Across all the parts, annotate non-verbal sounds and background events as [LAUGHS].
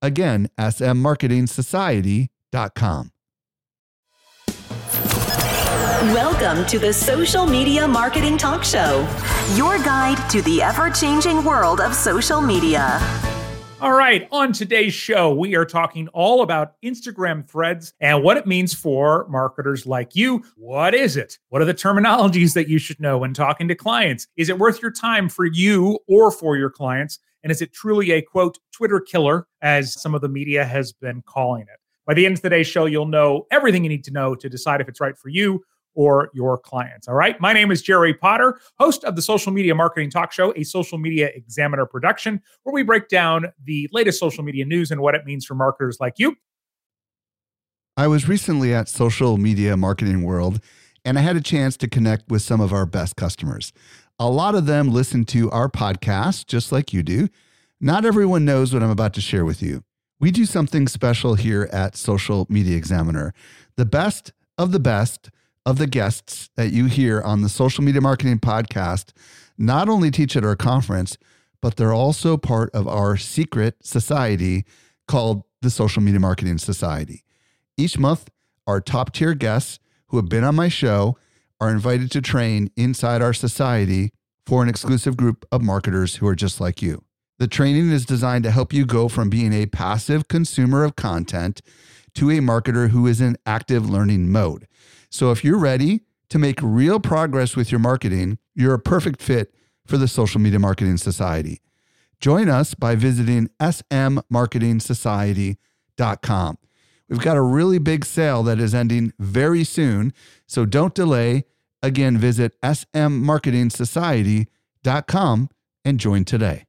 Again, smmarketingsociety.com. Welcome to the Social Media Marketing Talk Show, your guide to the ever changing world of social media. All right, on today's show, we are talking all about Instagram threads and what it means for marketers like you. What is it? What are the terminologies that you should know when talking to clients? Is it worth your time for you or for your clients? And is it truly a quote, Twitter killer, as some of the media has been calling it? By the end of today's show, you'll know everything you need to know to decide if it's right for you or your clients. All right. My name is Jerry Potter, host of the Social Media Marketing Talk Show, a social media examiner production, where we break down the latest social media news and what it means for marketers like you. I was recently at Social Media Marketing World and I had a chance to connect with some of our best customers. A lot of them listen to our podcast just like you do. Not everyone knows what I'm about to share with you. We do something special here at Social Media Examiner. The best of the best of the guests that you hear on the Social Media Marketing Podcast not only teach at our conference, but they're also part of our secret society called the Social Media Marketing Society. Each month, our top tier guests who have been on my show are invited to train inside our society for an exclusive group of marketers who are just like you. The training is designed to help you go from being a passive consumer of content to a marketer who is in active learning mode. So if you're ready to make real progress with your marketing, you're a perfect fit for the Social Media Marketing Society. Join us by visiting smmarketingsociety.com. We've got a really big sale that is ending very soon, so don't delay. Again, visit smmarketingsociety.com and join today.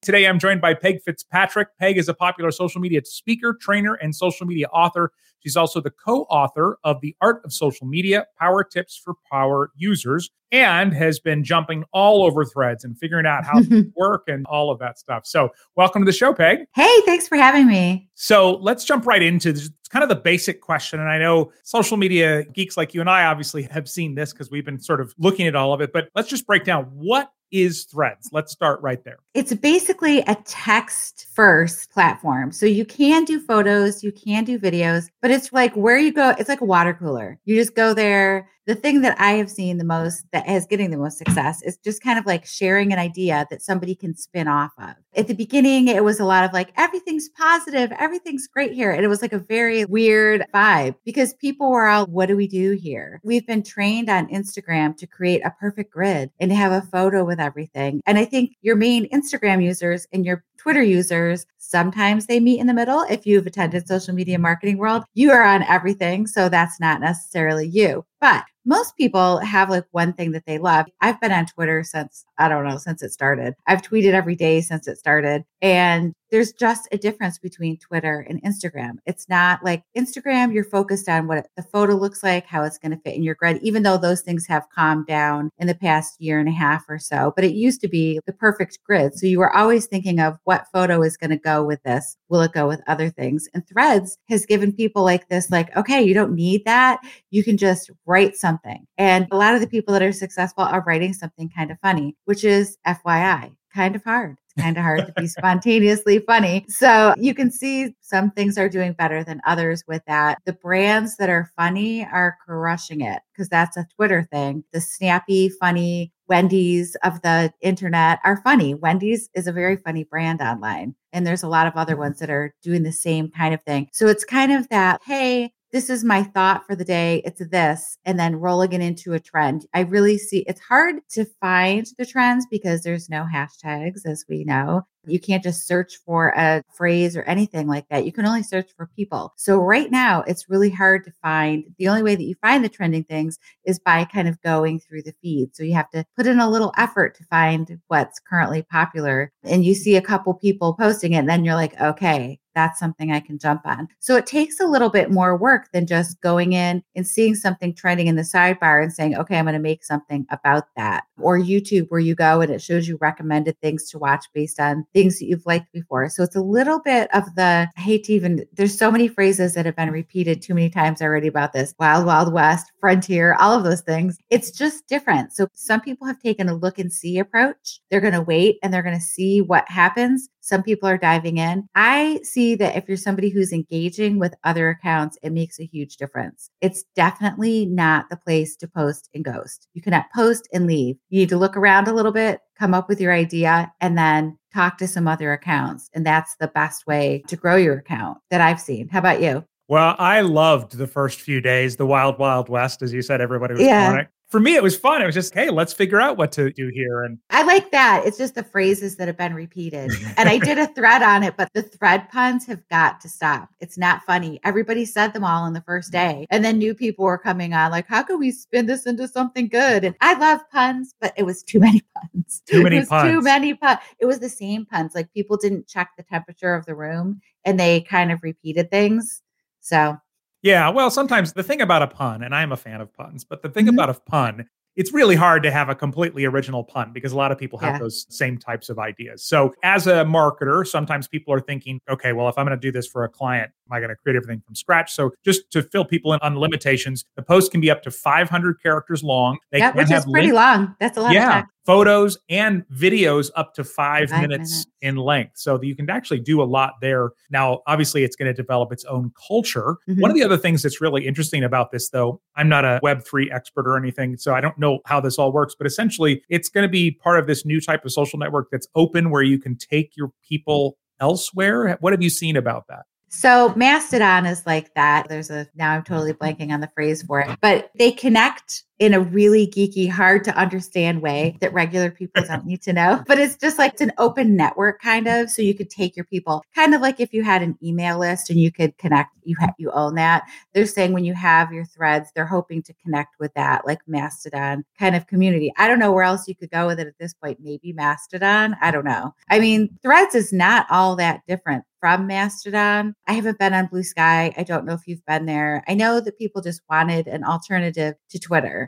Today, I'm joined by Peg Fitzpatrick. Peg is a popular social media speaker, trainer, and social media author. She's also the co author of The Art of Social Media Power Tips for Power Users and has been jumping all over threads and figuring out how to [LAUGHS] work and all of that stuff. So, welcome to the show, Peg. Hey, thanks for having me. So, let's jump right into this. It's kind of the basic question. And I know social media geeks like you and I obviously have seen this because we've been sort of looking at all of it, but let's just break down what is Threads? Let's start right there. It's basically a text first platform. So you can do photos, you can do videos, but it's like where you go, it's like a water cooler. You just go there. The thing that I have seen the most that is getting the most success is just kind of like sharing an idea that somebody can spin off of. At the beginning, it was a lot of like, everything's positive, everything's great here. And it was like a very weird vibe because people were all, what do we do here? We've been trained on Instagram to create a perfect grid and have a photo with everything. And I think your main Instagram users and your Twitter users, sometimes they meet in the middle. If you've attended social media marketing world, you are on everything. So that's not necessarily you. But most people have like one thing that they love. I've been on Twitter since, I don't know, since it started. I've tweeted every day since it started. And there's just a difference between Twitter and Instagram. It's not like Instagram, you're focused on what the photo looks like, how it's going to fit in your grid, even though those things have calmed down in the past year and a half or so. But it used to be the perfect grid. So you were always thinking of what photo is going to go with this. Will it go with other things? And Threads has given people like this, like, okay, you don't need that. You can just write something. And a lot of the people that are successful are writing something kind of funny, which is FYI, kind of hard kind of hard to be spontaneously funny. So you can see some things are doing better than others with that. The brands that are funny are crushing it because that's a Twitter thing. The snappy, funny Wendy's of the internet are funny. Wendy's is a very funny brand online. And there's a lot of other ones that are doing the same kind of thing. So it's kind of that, hey, this is my thought for the day. It's this, and then rolling it into a trend. I really see it's hard to find the trends because there's no hashtags, as we know. You can't just search for a phrase or anything like that. You can only search for people. So right now, it's really hard to find. The only way that you find the trending things is by kind of going through the feed. So you have to put in a little effort to find what's currently popular. And you see a couple people posting it, and then you're like, okay, that's something I can jump on. So it takes a little bit more work than just going in and seeing something trending in the sidebar and saying, okay, I'm going to make something about that. Or YouTube, where you go and it shows you recommended things to watch based on things that you've liked before. So it's a little bit of the, I hate to even, there's so many phrases that have been repeated too many times already about this wild, wild west, frontier, all of those things. It's just different. So some people have taken a look and see approach. They're going to wait and they're going to see what happens. Some people are diving in. I see that if you're somebody who's engaging with other accounts, it makes a huge difference. It's definitely not the place to post and ghost. You cannot post and leave. You need to look around a little bit, come up with your idea, and then talk to some other accounts. And that's the best way to grow your account that I've seen. How about you? Well, I loved the first few days, the wild, wild west, as you said, everybody was yeah. For me, it was fun. It was just, hey, let's figure out what to do here. And I like that. It's just the phrases that have been repeated. and I did a [LAUGHS] thread on it, but the thread puns have got to stop. It's not funny. Everybody said them all in the first mm-hmm. day. And then new people were coming on, like, how can we spin this into something good? And I love puns, but it was too many puns. Too many puns. Too many puns. It was the same puns. Like people didn't check the temperature of the room and they kind of repeated things. So yeah, well, sometimes the thing about a pun, and I'm a fan of puns, but the thing mm-hmm. about a pun it's really hard to have a completely original pun because a lot of people have yeah. those same types of ideas. So, as a marketer, sometimes people are thinking, okay, well, if I'm going to do this for a client, am I going to create everything from scratch? So, just to fill people in on limitations, the post can be up to 500 characters long. They yeah, which is pretty long. That's a lot yeah, photos and videos up to five, five minutes, minutes, in length. So that you can actually do a lot there. Now, obviously, it's going to develop its own culture. Mm-hmm. One of the other things that's really interesting about this, though, I'm not a Web3 expert or anything, so I don't know how this all works, but essentially, it's going to be part of this new type of social network that's open where you can take your people elsewhere. What have you seen about that? So Mastodon is like that. There's a now I'm totally blanking on the phrase for it, but they connect in a really geeky, hard to understand way mm-hmm. that regular people don't [LAUGHS] need to know. But it's just like it's an open network kind of. So you could take your people kind of like if you had an email list and you could connect, you have you own that. They're saying when you have your threads, they're hoping to connect with that like Mastodon kind of community. I don't know where else you could go with it at this point. Maybe Mastodon. I don't know. I mean, threads is not all that different from Mastodon. I haven't been on Bluesky. I don't know if you've been there. I know that people just wanted an alternative to Twitter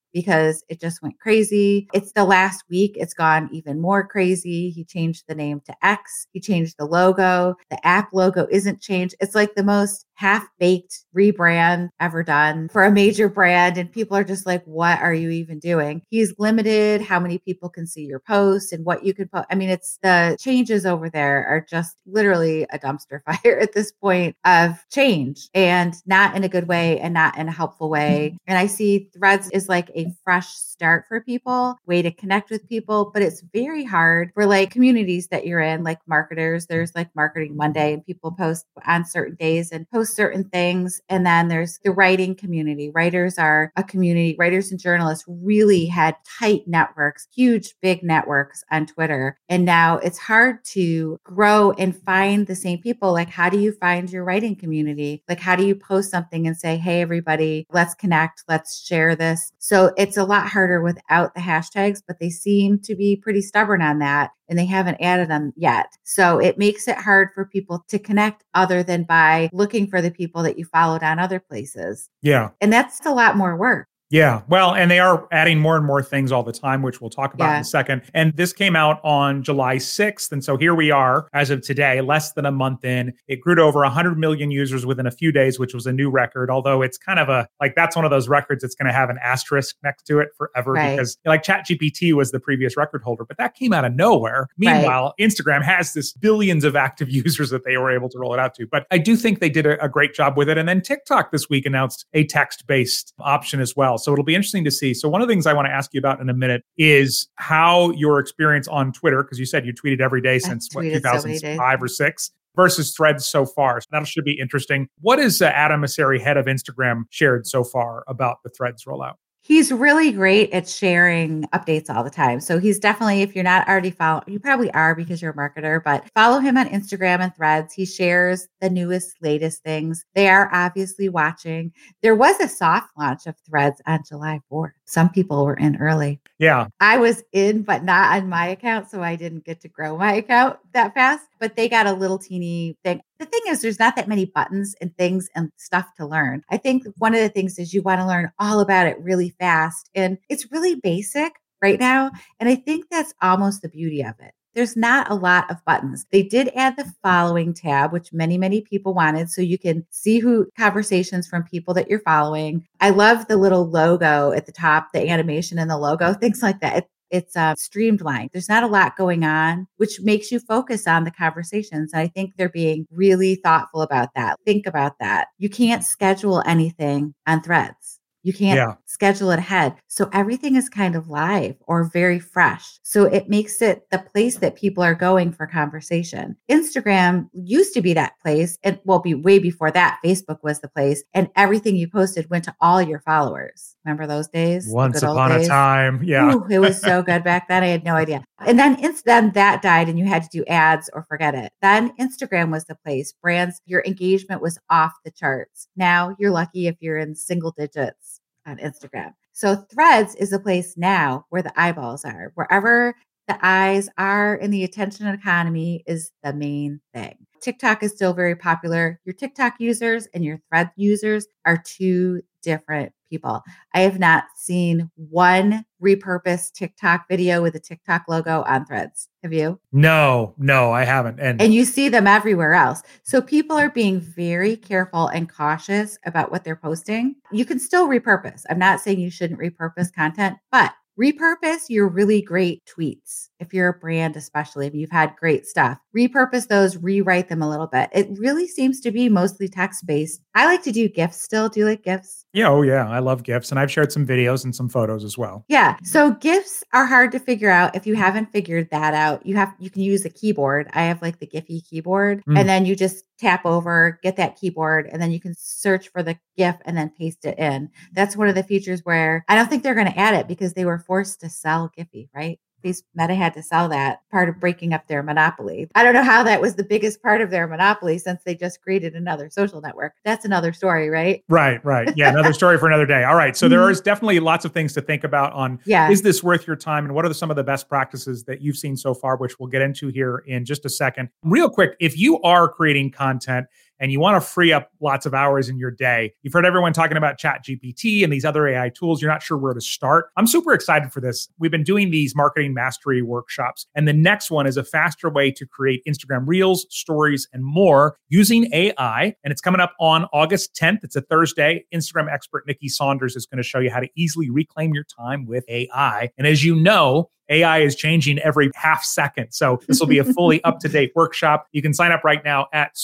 because it just went crazy. It's the last week, it's gone even more crazy. He changed the name to X, he changed the logo. The app logo isn't changed. It's like the most half baked rebrand ever done for a major brand. And people are just like, what are you even doing? He's limited how many people can see your post and what you can post. I mean, it's the changes over there are just literally a dumpster [LAUGHS] fire at this point of change and not in a good way and not in a helpful way. Mm-hmm. And I see threads is like a fresh start for people, way to connect with people, but it's very hard for like communities that you're in, like marketers. There's like marketing Monday and people post on certain days and post certain things. And then there's the writing community. Writers are a community, writers and journalists really had tight networks, huge, big networks on Twitter. And now it's hard to grow and find the same people. Like, how do you find your writing community? Like, how do you post something and say, hey, everybody, let's connect, let's share this? So it's a lot harder without the hashtags, but they seem to be pretty stubborn on that and they haven't added them yet. So it makes it hard for people to connect other than by looking for the people that you followed on other places. Yeah. And that's a lot more work. Yeah. Well, and they are adding more and more things all the time, which we'll talk about yeah. in a second. And this came out on July 6th. And so here we are as of today, less than a month in. It grew to over 100 million users within a few days, which was a new record. Although it's kind of a like that's one of those records that's going to have an asterisk next to it forever right. because like ChatGPT was the previous record holder, but that came out of nowhere. Meanwhile, right. Instagram has this billions of active [LAUGHS] users that they were able to roll it out to. But I do think they did a, a great job with it. And then TikTok this week announced a text based option as well. So it'll be interesting to see. So one of the things I want to ask you about in a minute is how your experience on Twitter, because you said you tweeted every day since what 2005 so or six versus threads so far. So that should be interesting. What is uh, Adam Mosseri, head of Instagram, shared so far about the threads rollout? He's really great at sharing updates all the time. So he's definitely, if you're not already following, you probably are because you're a marketer, but follow him on Instagram and threads. He shares the newest, latest things. They are obviously watching. There was a soft launch of threads on July 4th. Some people were in early. Yeah. I was in, but not on my account. So I didn't get to grow my account that fast, but they got a little teeny thing. The thing is, there's not that many buttons and things and stuff to learn. I think one of the things is you want to learn all about it really fast. And it's really basic right now. And I think that's almost the beauty of it. There's not a lot of buttons. They did add the following tab, which many, many people wanted. So you can see who conversations from people that you're following. I love the little logo at the top, the animation and the logo, [LAUGHS] things like that. It's uh, streamlined. There's not a lot going on, which makes you focus on the conversations. I think they're being really thoughtful about that. Think about that. You can't schedule anything on threads. You can't yeah. schedule it ahead. So everything is kind of live or very fresh. So it makes it the place that people are going for conversation. Instagram used to be that place. It will be way before that, Facebook was the place. And everything you posted went to all your followers. Remember those days? Once upon days? a time. Yeah. Ooh, it was so good back then. I had no idea. And then, then that died and you had to do ads or forget it. Then Instagram was the place. Brands, your engagement was off the charts. Now you're lucky if you're in single digits on Instagram. So threads is a place now where the eyeballs are. Wherever the eyes are in the attention economy is the main thing. TikTok is still very popular. Your TikTok users and your thread users are two different people. I have not seen one repurposed TikTok video with a TikTok logo on threads. Have you? No, no, I haven't. And and you see them everywhere else. So people are being very careful and cautious about what they're posting. You can still repurpose. I'm not saying you shouldn't repurpose content, but repurpose your really great tweets. If you're a brand, especially if you've had great stuff, repurpose those, rewrite them a little bit. It really seems to be mostly text based. I like to do GIFs still. Do you like GIFs? Yeah. Oh, yeah. I love GIFs and I've shared some videos and some photos as well. Yeah. So GIFs are hard to figure out. If you haven't figured that out, you have, you can use a keyboard. I have like the Giphy keyboard mm. and then you just tap over, get that keyboard, and then you can search for the GIF and then paste it in. That's one of the features where I don't think they're going to add it because they were forced to sell Giphy, right? These Meta had to sell that part of breaking up their monopoly. I don't know how that was the biggest part of their monopoly since they just created another social network. That's another story, right? Right, right. Yeah, another story for another day. All right. So there mm-hmm. definitely lots of things to think about on yeah. is this worth your time and what are some of the best practices that you've seen so far, which we'll get into here in just a second. Real quick, if you are creating content and you want to free up lots of hours in your day. You've heard everyone talking about Chat GPT and these other AI tools. You're not sure where to start. I'm super excited for this. We've been doing these marketing mastery workshops, and the next one is a faster way to create Instagram reels, stories, and more using AI. And it's coming up on August 10th. It's a Thursday. Instagram expert Nikki Saunders is going to show you how to easily reclaim your time with AI. And as you know, AI is changing every half second. So this will be a fully [LAUGHS] up to date workshop. You can sign up right now at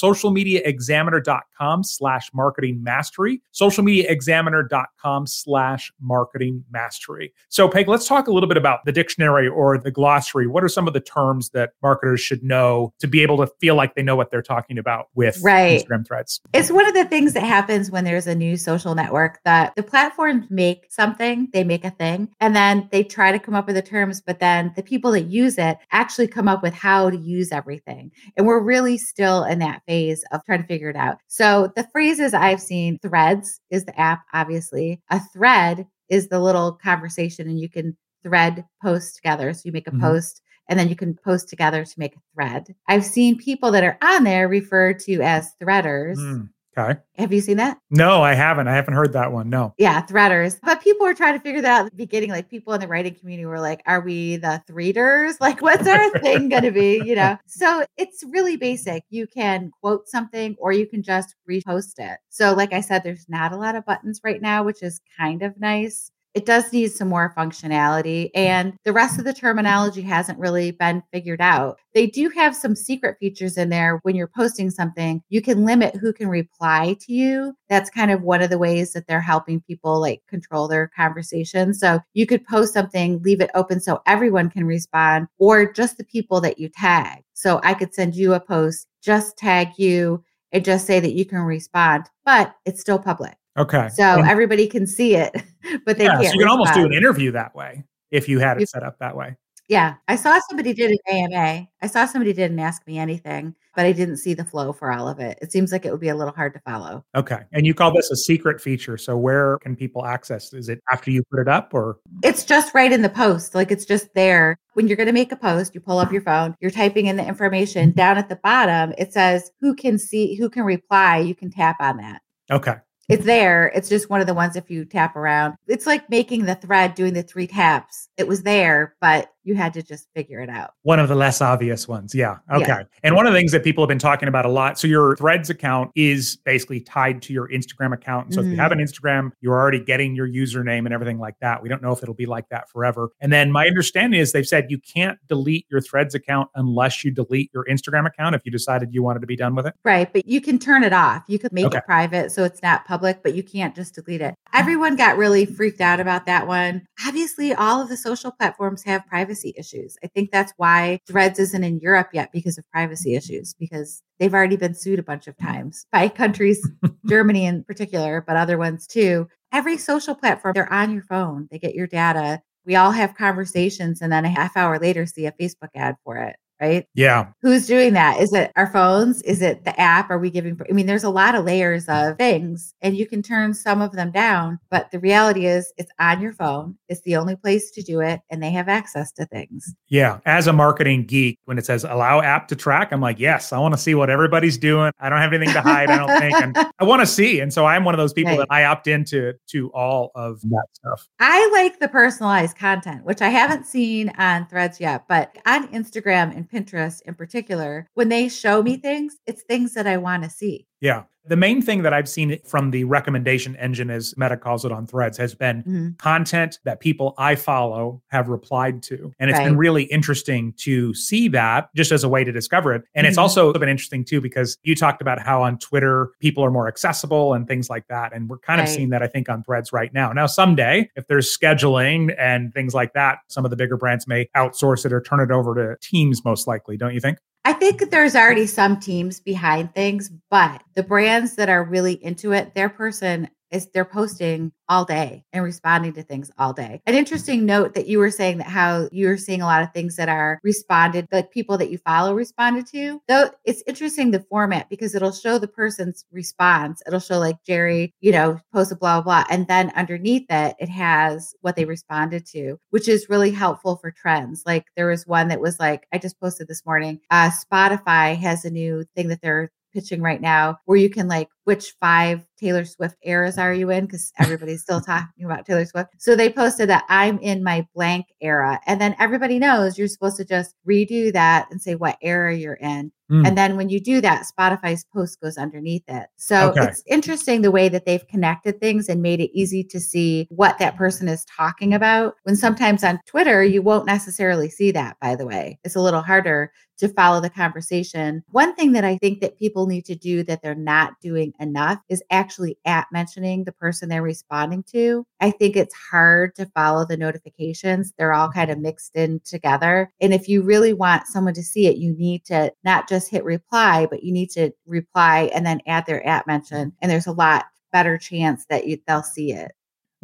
socialmediaexaminer.com slash marketing mastery, socialmediaexaminer.com slash marketing mastery. So Peg, let's talk a little bit about the dictionary or the glossary. What are some of the terms that marketers should know to be able to feel like they know what they're talking about with right. Instagram threads? It's one of the things that happens when there's a new social network that the platforms make something, they make a thing, and then they try to come up with the terms, but but then the people that use it actually come up with how to use everything. And we're really still in that phase of trying to figure it out. So the phrases I've seen threads is the app, obviously. A thread is the little conversation, and you can thread post together. So you make a mm-hmm. post and then you can post together to make a thread. I've seen people that are on there referred to as threaders. Mm. Okay. Have you seen that? No, I haven't. I haven't heard that one. No. Yeah, threaders. But people were trying to figure that out at the beginning. Like people in the writing community were like, are we the threaders? [LAUGHS] Like, what's our thing going to be? You know? So it's really basic. You can quote something or you can just repost it. So, like I said, there's not a lot of buttons right now, which is kind of nice it does need some more functionality and the rest of the terminology hasn't really been figured out. They do have some secret features in there when you're posting something. You can limit who can reply to you. That's kind of one of the ways that they're helping people like control their conversation. So you could post something, leave it open so everyone can respond or just the people that you tag. So I could send you a post, just tag you and just say that you can respond, but it's still public. Okay. So and, everybody can see it, [LAUGHS] but they yeah, can't. So you can almost do an interview that way if you had it set up that way. Yeah. I saw somebody did an AMA. I saw somebody didn't ask me anything, but I didn't see the flow for all of it. It seems like it would be a little hard to follow. Okay. And you call this a secret feature. So where can people access? Is it after you put it up or? It's just right in the post. Like it's just there. When you're going to make a post, you pull up your phone, you're typing in the information down at the bottom. It says who can see, who can reply. You can tap on that. Okay. It's there. It's just one of the ones if you tap around. It's like making the thread doing the three taps. It was there, but you had to just figure it out. One of the less obvious ones. Yeah. Okay. Yeah. And one of the things that people have been talking about a lot. So your threads account is basically tied to your Instagram account. So mm-hmm. if you have an mm-hmm. Instagram, you're already getting your username and everything like that. We don't know if it'll be like that forever. And then my understanding is they've said you can't delete your threads account unless you delete your Instagram account if you decided you wanted to be done with it. Right. But you can turn it off. You could make okay. it private so it's not public, but you can't just delete it. Everyone got really freaked out about that one. Obviously, all of the social platforms have privacy privacy issues. I think that's why Threads isn't in Europe yet because of privacy issues, because they've already been sued a bunch of times by countries, [LAUGHS] Germany in particular, but other ones too. Every social platform, they're on your phone, they get your data. We all have conversations, and then a half hour later, see a Facebook ad for it right? Yeah. Who's doing that? Is it our phones? Is it the app? Are we giving? I mean, there's a lot of layers mm. of things, and you can turn some of them down. But the reality is, it's on your phone. It's the only place to do it, and they have access to things. Yeah. As a marketing geek, when it says allow app to track, I'm like, yes, I want to see what everybody's doing. I don't have anything to hide. I don't think, and [LAUGHS] I want to see. And so I'm one of those people right. that I opt into to all of that stuff. I like the personalized content, which I haven't seen on Threads yet, but on Instagram and Pinterest in particular, when they show me mm-hmm. things, it's things that I want to see. Yeah. The main thing that I've seen from the recommendation engine, as Meta calls it on threads, has been mm-hmm. content that people I follow have replied to. And it's right. been really interesting to see that just as a way to discover it. And mm-hmm. it's also been interesting too, because you talked about how on Twitter people are more accessible and things like that. And we're kind right. of seeing that, I think, on threads right now. Now, someday, if there's scheduling and things like that, some of the bigger brands may outsource it or turn it over to teams, most likely, don't you think? I think there's already some teams behind things, but the brands that are really into it, their person is they're posting all day and responding to things all day. An interesting note that you were saying that how you're seeing a lot of things that are responded, like people that you follow responded to. Though it's interesting the format because it'll show the person's response. It'll show like Jerry, you know, posted blah blah blah, and then underneath it, it has what they responded to, which is really helpful for trends. Like there was one that was like I just posted this morning. Uh, Spotify has a new thing that they're pitching right now where you can like which five Taylor Swift eras are you in? Because [LAUGHS] everybody's still talking about Taylor Swift. So they posted that I'm in my blank era. And then everybody knows you're supposed to just redo that and say what era you're in. Mm. And then when you do that, Spotify's post goes underneath it. So okay. it's interesting the way that they've connected things and made it easy to see what that person is talking about. When sometimes on Twitter, you won't necessarily see that, by the way. It's a little harder to follow the conversation. One thing that I think that people need to do that they're not doing enough is actually at mentioning the person they're responding to. I think it's hard to follow the notifications. They're all kind of mixed in together. And if you really want someone to see it, you need to not just hit reply, but you need to reply and then add their at mention. And there's a lot better chance that you, they'll see it.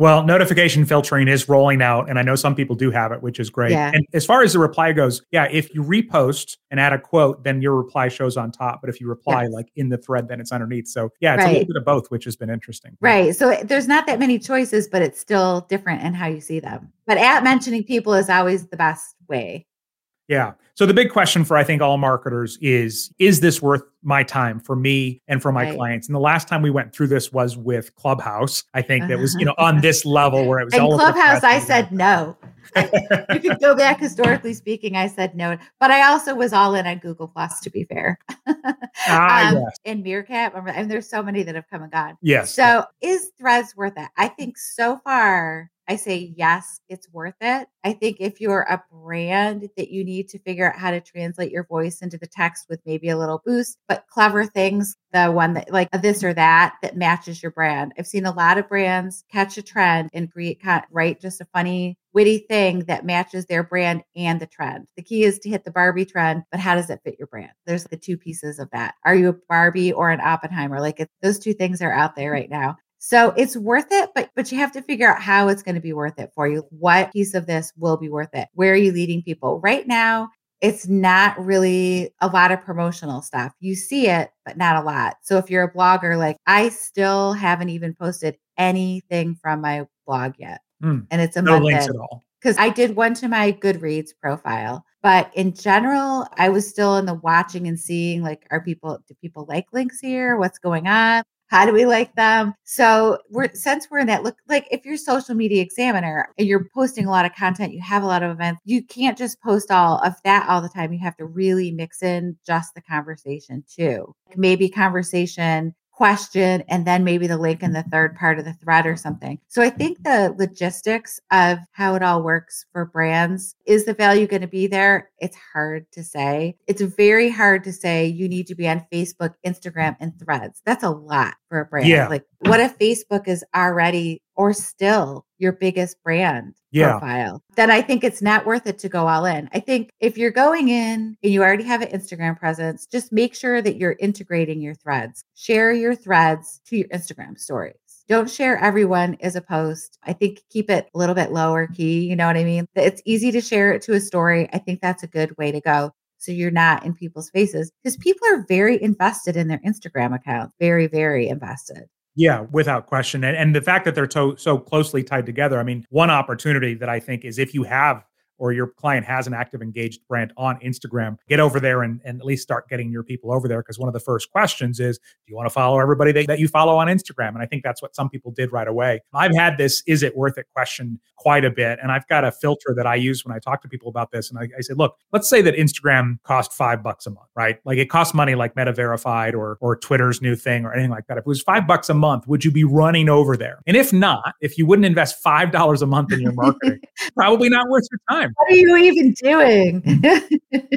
Well, notification filtering is rolling out, and I know some people do have it, which is great. Yeah. And as far as the reply goes, yeah, if you repost and add a quote, then your reply shows on top. But if you reply yes. like in the thread, then it's underneath. So yeah, it's right. a little bit of both, which has been interesting. Right. So there's not that many choices, but it's still different in how you see them. But at mentioning people is always the best way. Yeah. So the big question for I think all marketers is is this worth my time for me and for my right. clients? And the last time we went through this was with Clubhouse. I think that was, you know, on this [LAUGHS] level where it was and Clubhouse I said no. you could go back [LAUGHS] historically speaking, I said no. But I also was all in on Google Plus to be fair. [LAUGHS] ah, um, yes. and Meerkat. And there's so many that have come and gone. Yes. So is threads worth it? I think so far I say, yes, it's worth it. I think if you're a brand that you need to figure out how to translate your voice into the text with maybe a little boost, but clever things, the one that like this or that that matches your brand. I've seen a lot of brands catch a trend and create, write just a funny, witty thing that matches their brand and the trend. The key is to hit the Barbie trend, but how does it fit your brand? There's the two pieces of that. Are you a Barbie or an Oppenheimer? Like it, those two things are out there mm. right now. So it's worth it, but but you have to figure out how it's going to be worth it for you. What piece of this will be worth it? Where are you leading people? Right now, it's not really a lot of promotional stuff. You see it, but not a lot. So if you're a blogger, like I still haven't even posted anything from my blog yet. Mm. And it's a no month links in at all. because I did one to my Goodreads profile. But in general, I was still in the watching and seeing like, are people, do people like links here? What's going on? How do we like them? So we're since we're in that look like if you're social media examiner and you're posting a lot of content, you have a lot of events, you can't just post all of that all the time. You have to really mix in just the conversation too. Maybe conversation question and then maybe the link in the third part of the thread or something. So I think the logistics of how it all works for brands is the value going to be there? It's hard to say. It's very hard to say you need to be on Facebook, Instagram, and threads. That's a lot for a brand. Yeah. Like, what if Facebook is already or still your biggest brand Yeah. profile? Then I think it's not worth it to go all in. I think if you're going in and you already have an Instagram presence, just make sure that you're integrating your threads. Share your threads to your Instagram stories. Don't share everyone as a post. I think keep it a little bit lower key. You know what I mean? It's easy to share it to a story. I think that's a good way to go. So you're not in people's faces because people are very invested in their Instagram account. Very, very invested. Yeah, without question. And, and the fact that they're to, so closely tied together. I mean, one opportunity that I think is if you have or your client has an active engaged brand on Instagram, get over there and, and at least start getting your people over there. Because one of the first questions is, do you want to follow everybody that, that you follow on Instagram? And I think that's what some people did right away. I've had this, is it worth it question quite a bit. And I've got a filter that I use when I talk to people about this. And I, I say, look, let's say that Instagram cost five bucks a month, right? Like it costs money like Meta Verified or, or Twitter's new thing or anything like that. If it was five bucks a month, would you be running over there? And if not, if you wouldn't invest $5 a month in your marketing, [LAUGHS] probably not worth your time. What are you even doing? [LAUGHS]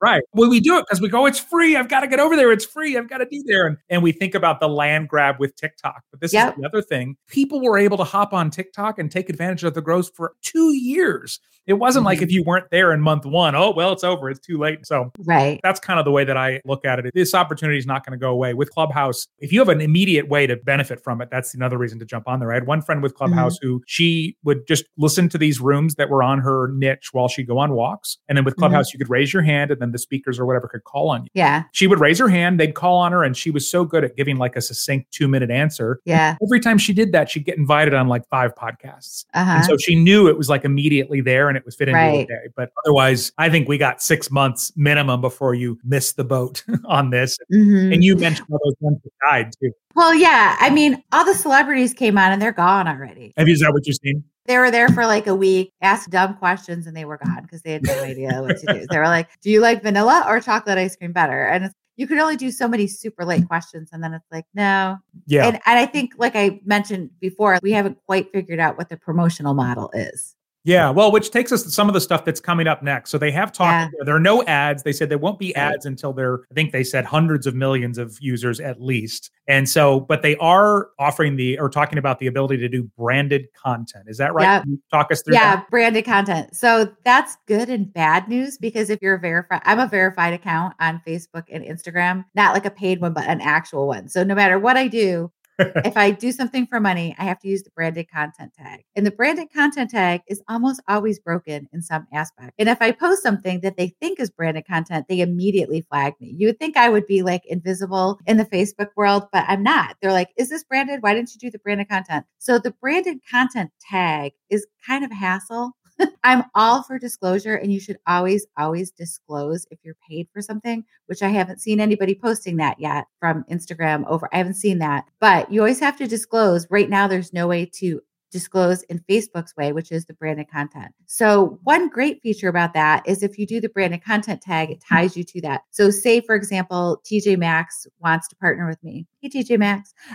Right. Well, we do it because we go, it's free. I've got to get over there. It's free. I've got to be there. And, and we think about the land grab with TikTok. But this Yep. is the other thing. People were able to hop on TikTok and take advantage of the growth for two years. It wasn't like Mhm. if you weren't there in month one, oh, well, it's over. It's too late. So right. that's kind of the way that I look at it. This opportunity is not going to go away with Clubhouse. If you have an immediate way to benefit from it, that's another reason to jump on there. I had one friend with Clubhouse who she would just listen to these rooms that were on her niche while she'd go on walks. And then with Clubhouse, you could raise your hand and then the speakers or whatever could call on you. Yeah. She would raise her hand, they'd call on her, and she was so good at giving like a succinct two minute answer. Yeah. Every time she did that, she'd get invited on like five podcasts. Uh huh. And so she knew it was like immediately there and it was fit into Right. day. But otherwise, I think we got six months minimum before you miss the boat [LAUGHS] on this. Mhm. And you mentioned all those ones that died too. Well, yeah. I mean, all the celebrities came out and they're gone already. Have you, is that what you've seen? They were there for like a week, asked dumb questions, and they were gone because they had no idea what to do. They were like, "Do you like vanilla or chocolate ice cream better?" And it's, you could only do so many super late questions, and then it's like, no. Yeah. And and I think, like I mentioned before, we haven't quite figured out what the promotional model is. Yeah, well, which takes us to some of the stuff that's coming up next. So they have talked. There are no ads. They said there won't be ads until they're. I think they said hundreds of millions of users at least. And so, but they are offering the or talking about the ability to do branded content. Is that right? Yeah. Talk us through Yeah, that? branded content. So that's good and bad news because if you're verified, I'm a verified account on Facebook and Instagram, not like a paid one, but an actual one. So no matter what I do, [LAUGHS] if I do something for money, I have to use the branded content tag. And the branded content tag is almost always broken in some aspect. And if I post something that they think is branded content, they immediately flag me. You would think I would be like invisible in the Facebook world, but I'm not. They're like, is this branded? Why didn't you do the branded content? So the branded content tag is kind of a hassle. [LAUGHS] I'm all for disclosure, and you should always, always disclose if you're paid for something, which I haven't seen anybody posting that yet from Instagram over. I haven't seen that, but you always have to disclose. Right now, there's no way to disclose in Facebook's way, which is the branded content. So, one great feature about that is if you do the branded content tag, it ties you to that. So, say for example, TJ Maxx wants to partner with me. Hey, TJ Maxx. [LAUGHS] [LAUGHS]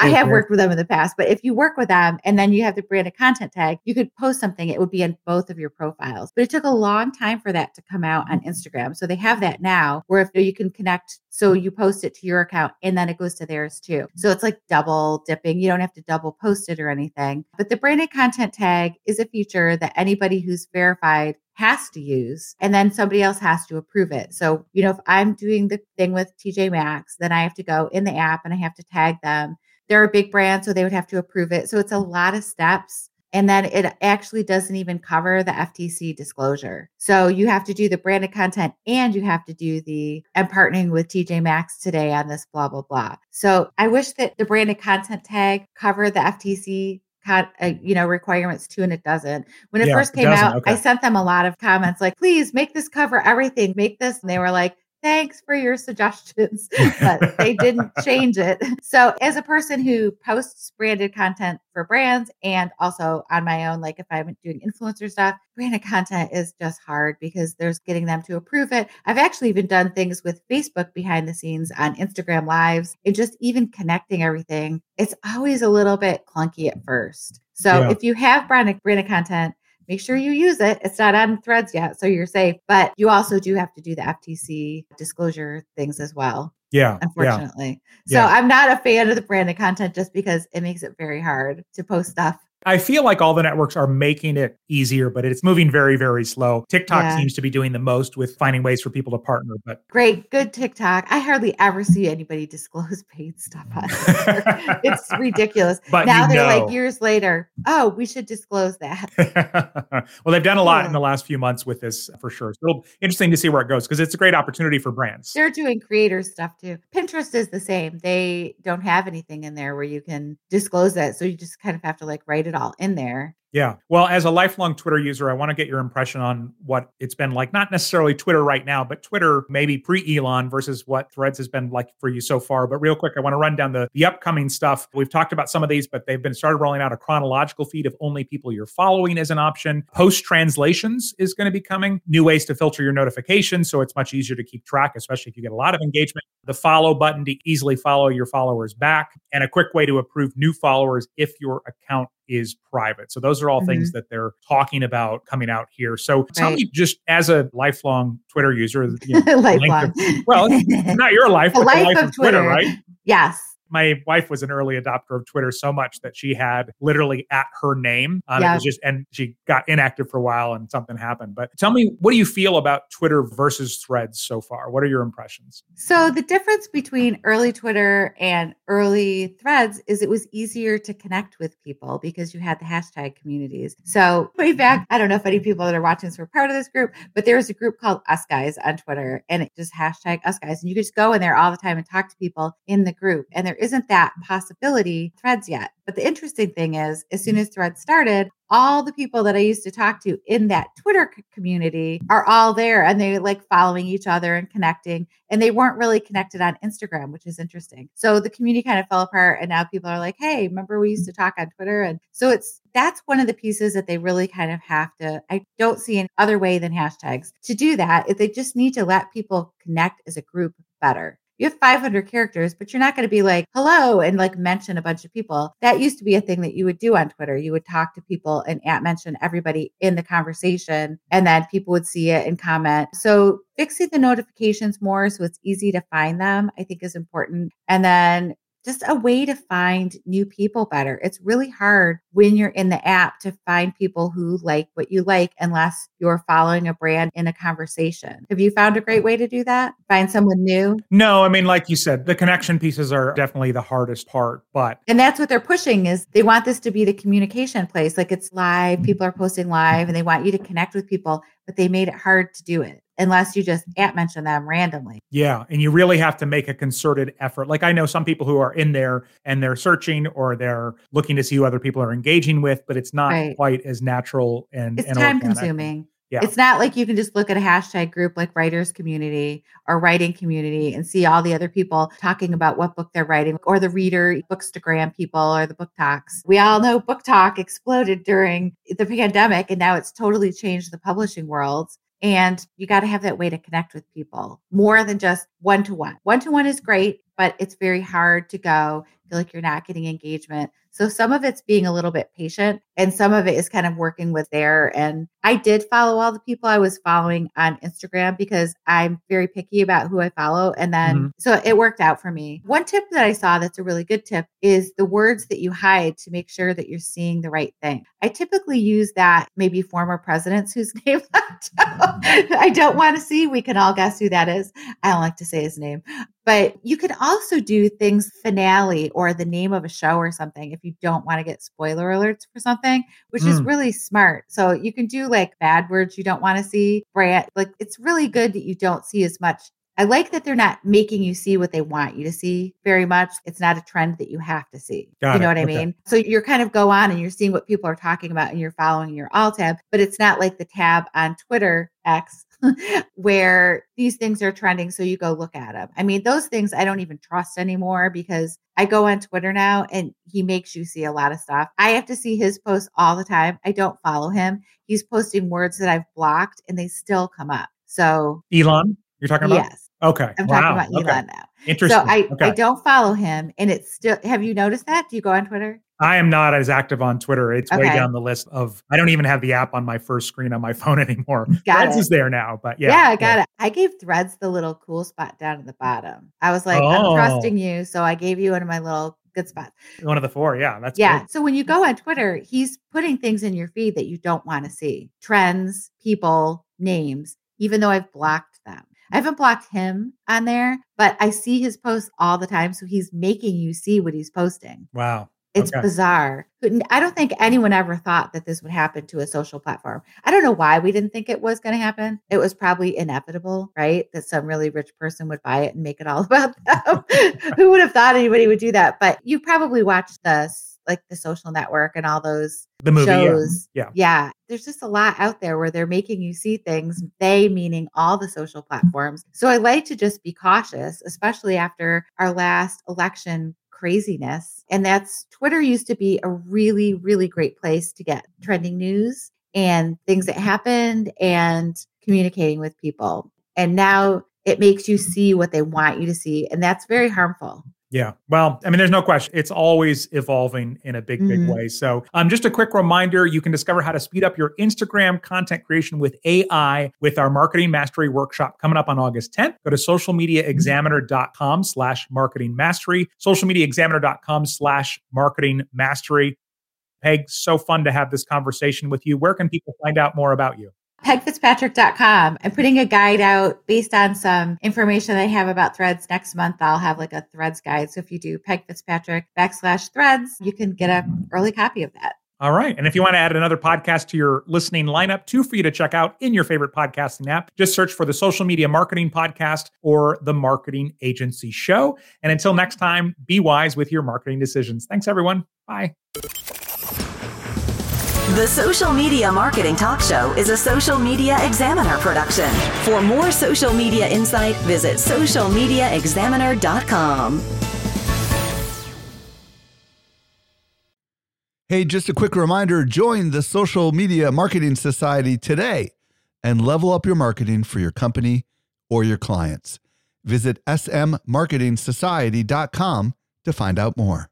I have worked with them in the past, but if you work with them and then you have the branded content tag, you could post something, it would be in both of your profiles. But it took a long time for that to come out on mm-hmm. Instagram. So, they have that now where if you can connect, so you post it to your account and then it goes to theirs too. So, it's like double dipping. You don't have to double post it or anything. But the branded content tag is a feature that anybody who's verified has to use, and then somebody else has to approve it. So, you know, if I'm doing the thing with TJ Maxx, then I have to go in the app and I have to tag them they're a big brand, so they would have to approve it. So it's a lot of steps. And then it actually doesn't even cover the FTC disclosure. So you have to do the branded content and you have to do the, I'm partnering with TJ Maxx today on this, blah, blah, blah. So I wish that the branded content tag covered the FTC uh, you know requirements too and it doesn't when it yeah, first came out okay. i sent them a lot of comments like please make this cover everything make this and they were like thanks for your suggestions, [LAUGHS] but they didn't change it. So, as a person who posts branded content for brands and also on my own, like if I'm doing influencer stuff, branded content is just hard because there's getting them to approve it. I've actually even done things with Facebook behind the scenes on Instagram lives and just even connecting everything. It's always a little bit clunky at first. So, yeah. if you have branded, branded content, make sure you use it. It's not on threads yet, so you're safe. But you also do have to do the FTC disclosure things as well. Yeah. Unfortunately. Yeah. So yeah. I'm not a fan of the branded content just because it makes it very hard to post stuff I feel like all the networks are making it easier, but it's moving very, very slow. TikTok yeah. seems to be doing the most with finding ways for people to partner. But great, good TikTok. I hardly ever see anybody [LAUGHS] disclose paid stuff on [LAUGHS] it's ridiculous. But now they're know. like years later, oh, we should disclose that. [LAUGHS] well, they've done a lot yeah. in the last few months with this for sure. So it'll interesting to see where it goes because it's a great opportunity for brands. They're doing creator stuff too. Pinterest is the same. They don't have anything in there where you can disclose that. So you just kind of have to like write it all in there yeah. Well, as a lifelong Twitter user, I want to get your impression on what it's been like, not necessarily Twitter right now, but Twitter maybe pre Elon versus what Threads has been like for you so far. But real quick, I want to run down the, the upcoming stuff. We've talked about some of these, but they've been started rolling out a chronological feed of only people you're following as an option. Post translations is going to be coming, new ways to filter your notifications. So it's much easier to keep track, especially if you get a lot of engagement. The follow button to easily follow your followers back, and a quick way to approve new followers if your account is private. So those are all mm-hmm. things that they're talking about coming out here. So tell right. me, just as a lifelong Twitter user, you know, [LAUGHS] lifelong. Of, well, [LAUGHS] not your life, but life, life of, of Twitter, Twitter, right? Yes my wife was an early adopter of Twitter so much that she had literally at her name. Um, yeah. It was just, and she got inactive for a while and something happened. But tell me, what do you feel about Twitter versus Threads so far? What are your impressions? So the difference between early Twitter and early Threads is it was easier to connect with people because you had the hashtag communities. So way back, I don't know if any people that are watching this were part of this group, but there was a group called Us Guys on Twitter, and it just hashtag Us Guys, and you could just go in there all the time and talk to people in the group, and there isn't that possibility threads yet. But the interesting thing is, as soon mm. as threads started, all the people that I used to talk to in that Twitter community are all there and they like following each other and connecting. And they weren't really connected on Instagram, which is interesting. So the community kind of fell apart. And now people are like, hey, remember we used to talk on Twitter? And so it's that's one of the pieces that they really kind of have to. I don't see any other way than hashtags to do that. If they just need to let people connect as a group better you have 500 characters, but you're not going to be like, hello, and like mention a bunch of people. That used to be a thing that you would do on Twitter. You would talk to people and at mention everybody in the conversation, and then people would see it and comment. So fixing the notifications more so it's easy to find them, I think is important. And then just a way to find new people better. It's really hard when you're in the app to find people who like what you like unless you're following a brand in a conversation. Have you found a great way to do that? Find someone new? No, I mean like you said, the connection pieces are definitely the hardest part, but And that's what they're pushing is they want this to be the communication place. Like it's live, mm-hmm. people are posting live and they want you to connect with people, but they made it hard to do it unless you just at mention them randomly. Yeah. And you really have to make a concerted effort. Like I know some people who are in there and they're searching or they're looking to see who other people are engaging with, but it's not right. quite as natural and it's and time organic. consuming. Yeah. It's not like you can just look at a hashtag group like writers community or writing community and see all the other people talking about what book they're writing or the reader bookstagram people or the BookToks. We all know BookTok exploded during the pandemic and now it's totally changed the publishing world. And you got to have that way to connect with people more than just one to one. One to one is great, but it's very hard to go, feel like you're not getting engagement. So some of it's being a little bit patient and some of it is kind of working with there. And I did follow all the people I was following on Instagram because I'm very picky about who I follow. And then mm-hmm. so it worked out for me. One tip that I saw that's a really good tip is the words that you hide to make sure that you're seeing the right thing. I typically use that maybe former presidents whose [LAUGHS] name I don't want to see. We can all guess who that is. I don't like to say his name. But you can also do things finale or the name of a show or something if you don't want to get spoiler alerts for something, which is Mm. really smart. So you can do like bad words you don't want to see, brand like it's really good that you don't see as much. I like that they're not making you see what they want you to see very much. It's not a trend that you have to see. Got you know it. what I Okay. mean? So you're kind of go on and you're seeing what people are talking about and you're following your all tab, but it's not like the tab on Twitter X [LAUGHS] where these things are trending. So you go look at them. I mean, those things I don't even trust anymore because I go on Twitter now and he makes you see a lot of stuff. I have to see his posts all the time. I don't follow him. He's posting words that I've blocked and they still come up. So Elon, you're talking about? yes, Okay. I'm wow. talking about okay. Elon now. Interesting. So I, okay. I don't follow him and it's still, have you noticed that? Do you go on Twitter? I am not as active on Twitter. It's way down the list of. I don't even have the app on my first screen on my [LAUGHS] phone anymore. Got Threads it. is there now, but yeah. Yeah, I got it. I gave Threads the little cool spot down at the bottom. I was like, Oh. I'm trusting you. So I gave you one of my little good spots. One of the four. Yeah, that's yeah. great. So when you go on Twitter, he's putting things in your feed that you don't want to see trends, people, names, even though I've blocked. I haven't blocked him on there, but I see his posts all the time. So he's making you see what he's posting. Wow. It's Okay. bizarre. I don't think anyone ever thought that this would happen to a social platform. I don't know why we didn't think it was going to happen. It was probably inevitable, right? That some really rich person would buy it and make it all [LAUGHS] about them. [LAUGHS] Who would have thought anybody would do that? But you probably watched the like the social network and all those The movie. yeah. shows. Yeah. Yeah. There's just a lot out there where they're making you see things, they meaning all the social platforms. So I like to just be cautious, especially after our last election craziness. And that's Twitter used to be a really, really great place to get trending news and things that happened and communicating with people. And now it makes you see what they want you to see. And that's very harmful. Yeah. Well, I mean, there's no question. It's always evolving in a big, big Mhm. way. So, um, just a quick reminder you can discover how to speed up your Instagram content creation with AI with our marketing mastery workshop coming up on August 10th. Go to socialmediaexaminer.com slash marketing mastery, socialmediaexaminer.com slash marketing mastery. Peg, so fun to have this conversation with you. Where can people find out more about you? pegfitzpatrick.com. I'm putting a guide out based on some information I have about threads. Next month, I'll have like a threads guide. So if you do Peg Fitzpatrick backslash threads, you can get an early copy of that. All right. And if you want to add another podcast to your listening lineup, too, for you to check out in your favorite podcasting app, just search for the Social Media Marketing Podcast or the Marketing Agency Show. And until next time, be wise with your marketing decisions. Thanks, everyone. Bye. The Social Media Marketing Talk Show is a Social Media Examiner production. For more social media insight, visit socialmediaexaminer.com. Hey, just a quick reminder join the Social Media Marketing Society today and level up your marketing for your company or your clients. Visit smmarketingsociety.com to find out more.